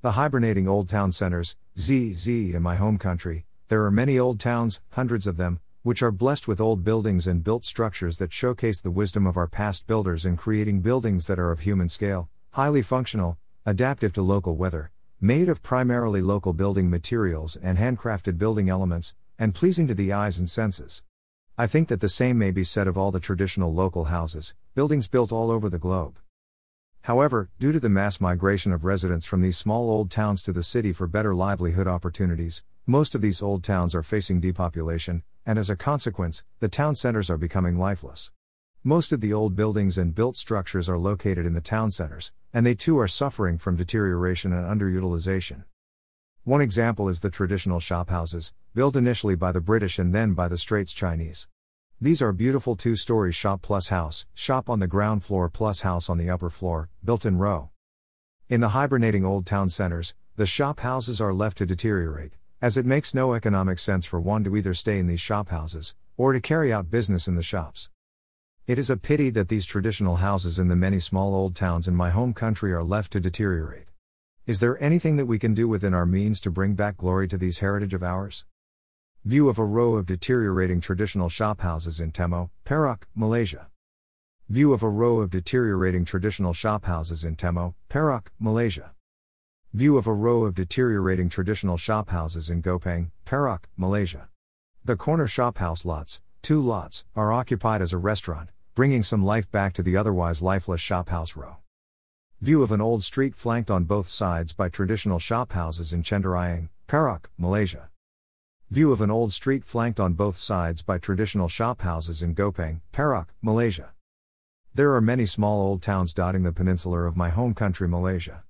The hibernating old town centers, ZZ in my home country, there are many old towns, hundreds of them, which are blessed with old buildings and built structures that showcase the wisdom of our past builders in creating buildings that are of human scale, highly functional, adaptive to local weather, made of primarily local building materials and handcrafted building elements, and pleasing to the eyes and senses. I think that the same may be said of all the traditional local houses, buildings built all over the globe. However, due to the mass migration of residents from these small old towns to the city for better livelihood opportunities, most of these old towns are facing depopulation, and as a consequence, the town centers are becoming lifeless. Most of the old buildings and built structures are located in the town centers, and they too are suffering from deterioration and underutilization. One example is the traditional shophouses, built initially by the British and then by the Straits Chinese. These are beautiful two story shop plus house, shop on the ground floor plus house on the upper floor, built in row. In the hibernating old town centers, the shop houses are left to deteriorate, as it makes no economic sense for one to either stay in these shop houses, or to carry out business in the shops. It is a pity that these traditional houses in the many small old towns in my home country are left to deteriorate. Is there anything that we can do within our means to bring back glory to these heritage of ours? View of a row of deteriorating traditional shophouses in Temoh, Perak, Malaysia. View of a row of deteriorating traditional shophouses in Temoh, Perak, Malaysia. View of a row of deteriorating traditional shophouses in Gopeng, Perak, Malaysia. The corner shophouse lots, two lots, are occupied as a restaurant, bringing some life back to the otherwise lifeless shophouse row. View of an old street flanked on both sides by traditional shophouses in Chenderiang, Perak, Malaysia. View of an old street flanked on both sides by traditional shophouses in Gopeng, Perak, Malaysia. There are many small old towns dotting the peninsula of my home country, Malaysia.